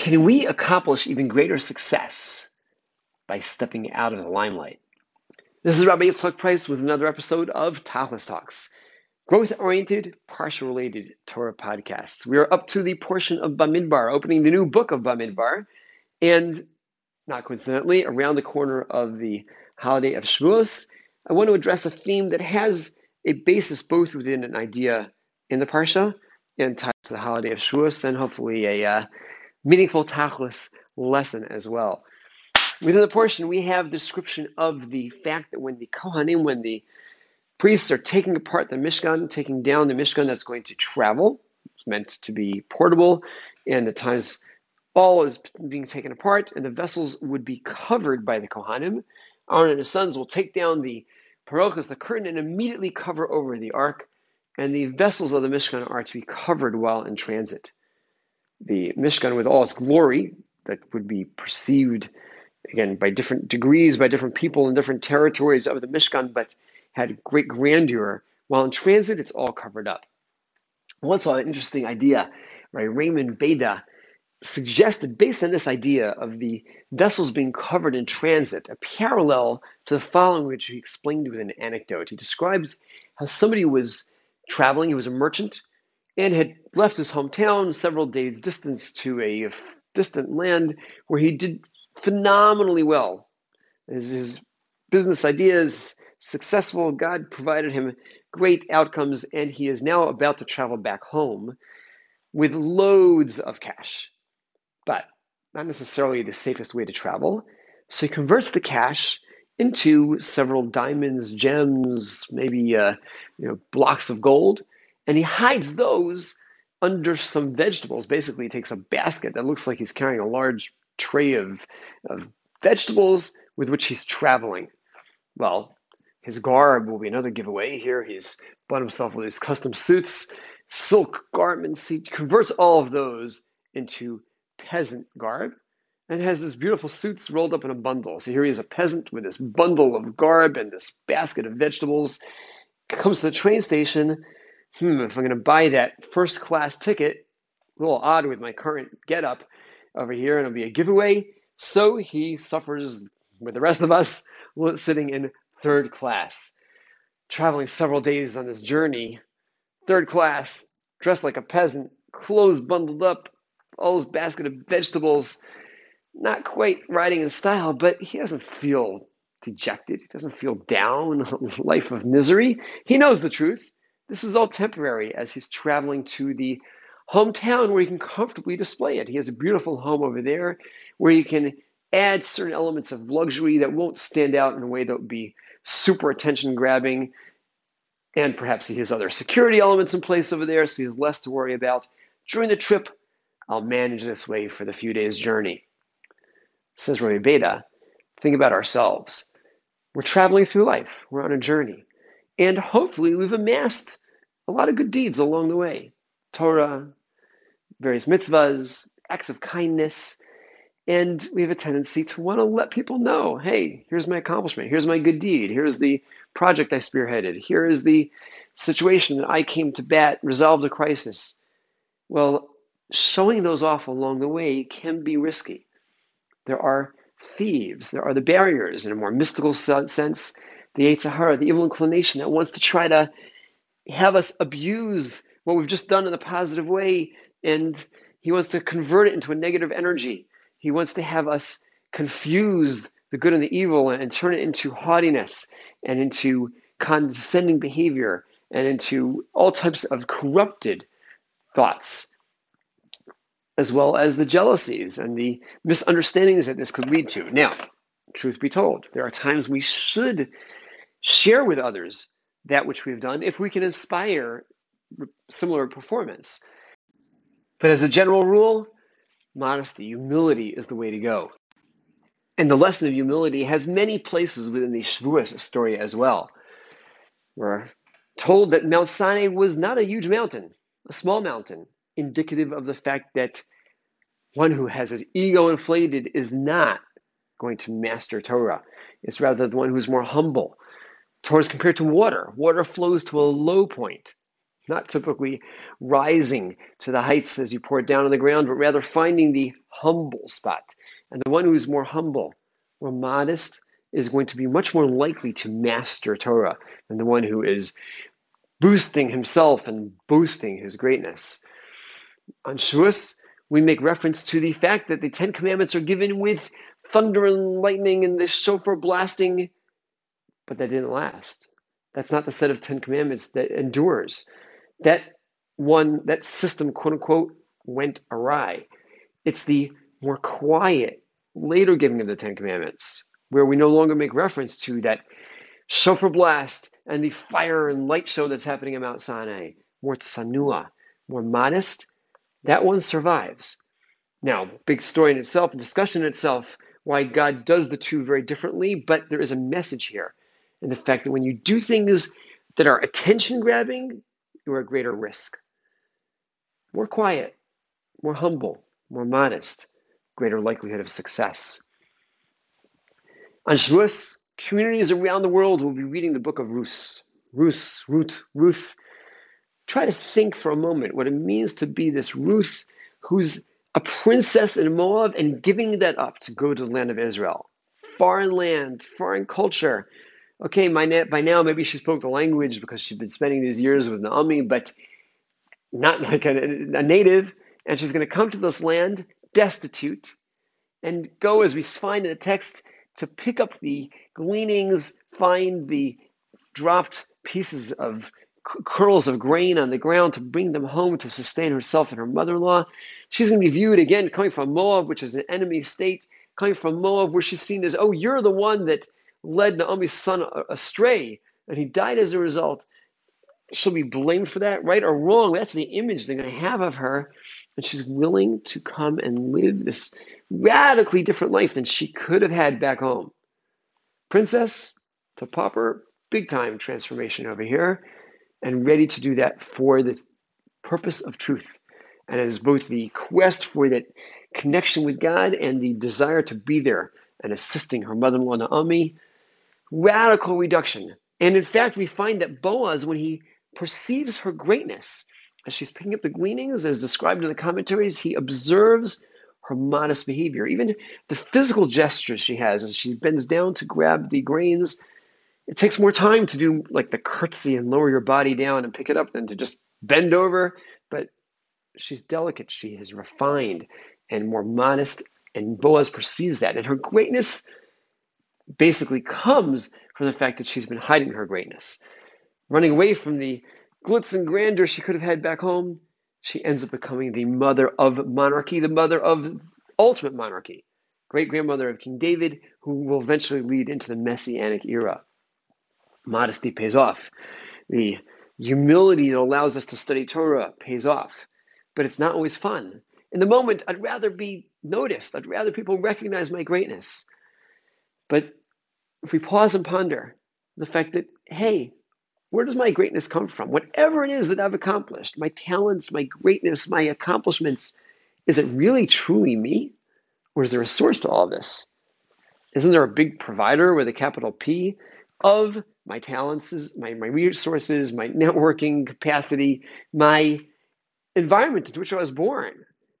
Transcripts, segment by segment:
Can we accomplish even greater success by stepping out of the limelight? This is Rabbi Yitzchak Price with another episode of Tachlis Talks, growth-oriented, parsha-related Torah podcasts. We are up to the portion of Bamidbar, opening the new book of Bamidbar, and not coincidentally, around the corner of the holiday of Shavuos, I want to address a theme that has a basis both within an idea in the parsha and ties to the holiday of Shavuos, and hopefully a uh, meaningful Tachlis lesson as well. Within the portion, we have description of the fact that when the Kohanim, when the priests are taking apart the Mishkan, taking down the Mishkan that's going to travel, it's meant to be portable, and at times all is being taken apart, and the vessels would be covered by the Kohanim. Aaron and his sons will take down the parochas, the curtain, and immediately cover over the ark, and the vessels of the Mishkan are to be covered while in transit. The Mishkan, with all its glory, that would be perceived again by different degrees, by different people in different territories of the Mishkan, but had great grandeur. While in transit, it's all covered up. Once saw an interesting idea, right? Raymond Beda suggested, based on this idea of the vessels being covered in transit, a parallel to the following, which he explained with an anecdote. He describes how somebody was traveling, he was a merchant, and had left his hometown several days' distance to a distant land where he did phenomenally well. His, his business ideas successful. God provided him great outcomes, and he is now about to travel back home with loads of cash but not necessarily the safest way to travel. So he converts the cash into several diamonds, gems, maybe uh, you know blocks of gold, and he hides those under some vegetables. Basically, he takes a basket that looks like he's carrying a large tray of, of vegetables with which he's traveling. Well, his garb will be another giveaway. Here he's bought himself with his custom suits, silk garments. He converts all of those into peasant garb and has his beautiful suits rolled up in a bundle. So here he is a peasant with this bundle of garb and this basket of vegetables. Comes to the train station. Hmm, if I'm going to buy that first class ticket, a little odd with my current getup over here, and it'll be a giveaway. So he suffers with the rest of us sitting in third class, traveling several days on this journey. Third class, dressed like a peasant, clothes bundled up, all his basket of vegetables, not quite riding in style, but he doesn't feel dejected. He doesn't feel down, life of misery. He knows the truth. This is all temporary as he's traveling to the hometown where he can comfortably display it. He has a beautiful home over there where he can add certain elements of luxury that won't stand out in a way that would be super attention grabbing. And perhaps he has other security elements in place over there, so he has less to worry about. During the trip, I'll manage this way for the few days' journey. Says Rabbi Beda, think about ourselves. We're traveling through life, we're on a journey, and hopefully we've amassed a lot of good deeds along the way. Torah, various mitzvahs, acts of kindness, and we have a tendency to want to let people know hey, here's my accomplishment, here's my good deed, here's the project I spearheaded, here is the situation that I came to bat, resolved a crisis. Well, showing those off along the way can be risky. There are thieves, there are the barriers. In a more mystical sense, the Yetzer Hara, the evil inclination that wants to try to have us abuse what we've just done in a positive way, and he wants to convert it into a negative energy. He wants to have us confuse the good and the evil and turn it into haughtiness and into condescending behavior and into all types of corrupted thoughts as well as the jealousies and the misunderstandings that this could lead to. Now, truth be told, there are times we should share with others that which we've done if we can inspire similar performance. But as a general rule, modesty, humility is the way to go. And the lesson of humility has many places within the Shavuos story as well. We're told that Mount Sinai was not a huge mountain, a small mountain, indicative of the fact that one who has his ego inflated is not going to master Torah. It's rather the one who's more humble. Torah is compared to water. Water flows to a low point. not typically rising to the heights as you pour it down on the ground, but rather finding the humble spot. And the one who is more humble, more modest, is going to be much more likely to master Torah than the one who is boosting himself and boosting his greatness. On Shavuos, we make reference to the fact that the Ten Commandments are given with thunder and lightning and the shofar blasting, but that didn't last. That's not the set of Ten Commandments that endures. That one, that system, quote unquote, went awry. It's the more quiet, later giving of the Ten Commandments, where we no longer make reference to that shofar blast and the fire and light show that's happening at Mount Sinai. More tsanua, more modest. That one survives. Now, big story in itself, discussion in itself, why God does the two very differently, but there is a message here in the fact that when you do things that are attention grabbing, you're at greater risk. More quiet, more humble, more modest, greater likelihood of success. On Shavuos, communities around the world will be reading the book of Ruth. Ruth, Ruth, Ruth. Try to think for a moment what it means to be this Ruth who's a princess in Moab and giving that up to go to the land of Israel. Foreign land, foreign culture. Okay, by now maybe she spoke the language because she'd been spending these years with Naomi, but not like a, a native. And she's going to come to this land destitute and go, as we find in the text, to pick up the gleanings, find the dropped pieces of kernels of grain on the ground to bring them home to sustain herself and her mother in law. She's going to be viewed again coming from Moab, which is an enemy state, coming from Moab, where she's seen as, oh, you're the one that led Naomi's son astray, and he died as a result. She'll be blamed for that, right or wrong. That's the image they're going to have of her. And she's willing to come and live this radically different life than she could have had back home. Princess to pauper, big time transformation over here, and ready to do that for the purpose of truth. And as both the quest for that connection with God and the desire to be there and assisting her mother in law Naomi, radical reduction. And in fact, we find that Boaz, when he perceives her greatness, as she's picking up the gleanings, as described in the commentaries, he observes her modest behavior, even the physical gestures she has as she bends down to grab the grains. It takes more time to do like the curtsy and lower your body down and pick it up than to just bend over. But she's delicate, she is refined and more modest, and Boaz perceives that. And her greatness basically comes from the fact that she's been hiding her greatness, running away from the glitz and grandeur she could have had back home she ends up becoming the mother of monarchy, the mother of ultimate monarchy, great grandmother of King David, who will eventually lead into the messianic era. Modesty pays off. The humility that allows us to study Torah pays off, but it's not always fun. In the moment, I'd rather be noticed. I'd rather people recognize my greatness. But if we pause and ponder the fact that, hey, where does my greatness come from? Whatever it is that I've accomplished, my talents, my greatness, my accomplishments, is it really truly me? Or is there a source to all this? Isn't there a big provider with a capital P of my talents, my, my resources, my networking capacity, my environment into which I was born,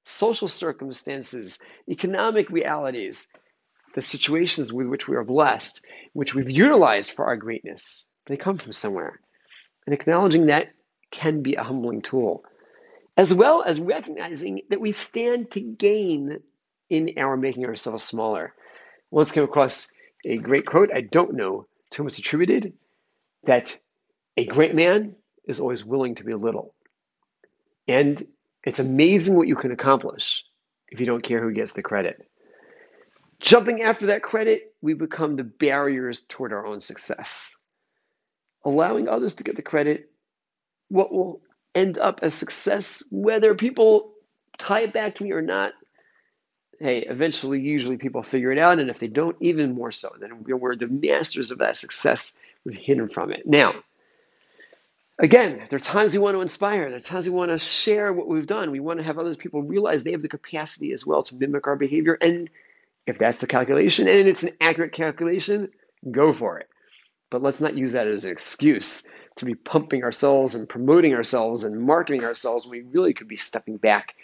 social circumstances, economic realities, the situations with which we are blessed, which we've utilized for our greatness? They come from somewhere. And acknowledging that can be a humbling tool, as well as recognizing that we stand to gain in our making ourselves smaller. Once came across a great quote, I don't know to whom it's attributed, that a great man is always willing to be little. And it's amazing what you can accomplish if you don't care who gets the credit. Jumping after that credit, we become the barriers toward our own success allowing others to get the credit, what will end up as success, whether people tie it back to me or not, hey, eventually, usually people figure it out. And if they don't, even more so, then we're the masters of that success. We've hidden from it. Now, again, there are times we want to inspire. There are times we want to share what we've done. We want to have other people realize they have the capacity as well to mimic our behavior. And if that's the calculation and it's an accurate calculation, go for it. But let's not use that as an excuse to be pumping ourselves and promoting ourselves and marketing ourselves. We really could be stepping back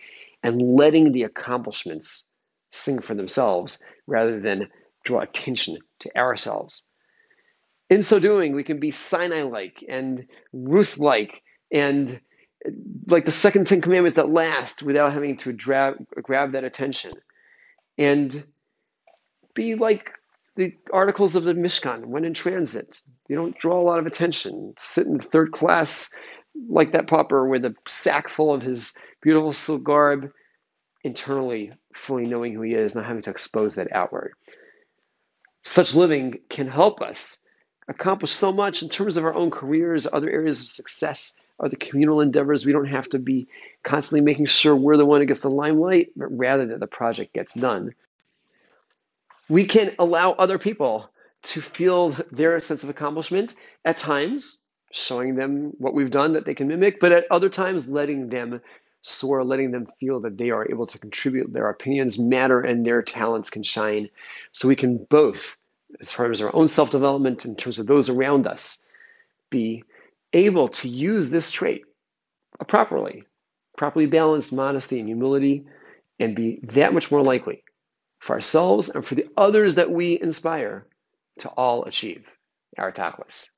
and letting the accomplishments sing for themselves rather than draw attention to ourselves. In so doing, we can be Sinai like and Ruth like and like the second Ten Commandments that last without having to grab, grab that attention. And be like the articles of the Mishkan when in transit. You don't draw a lot of attention. Sit in third class like that pauper with a sack full of his beautiful silk garb, internally fully knowing who he is, not having to expose that outward. Such living can help us accomplish so much in terms of our own careers, other areas of success, other communal endeavors. We don't have to be constantly making sure we're the one who gets the limelight, but rather that the project gets done we can allow other people to feel their sense of accomplishment at times, showing them what we've done that they can mimic, but at other times, letting them soar, letting them feel that they are able to contribute, their opinions matter, and their talents can shine. So we can both, as far as our own self development, in terms of those around us, be able to use this trait properly, properly balanced modesty and humility, and be that much more likely for ourselves and for the others that we inspire to all achieve our tachlis.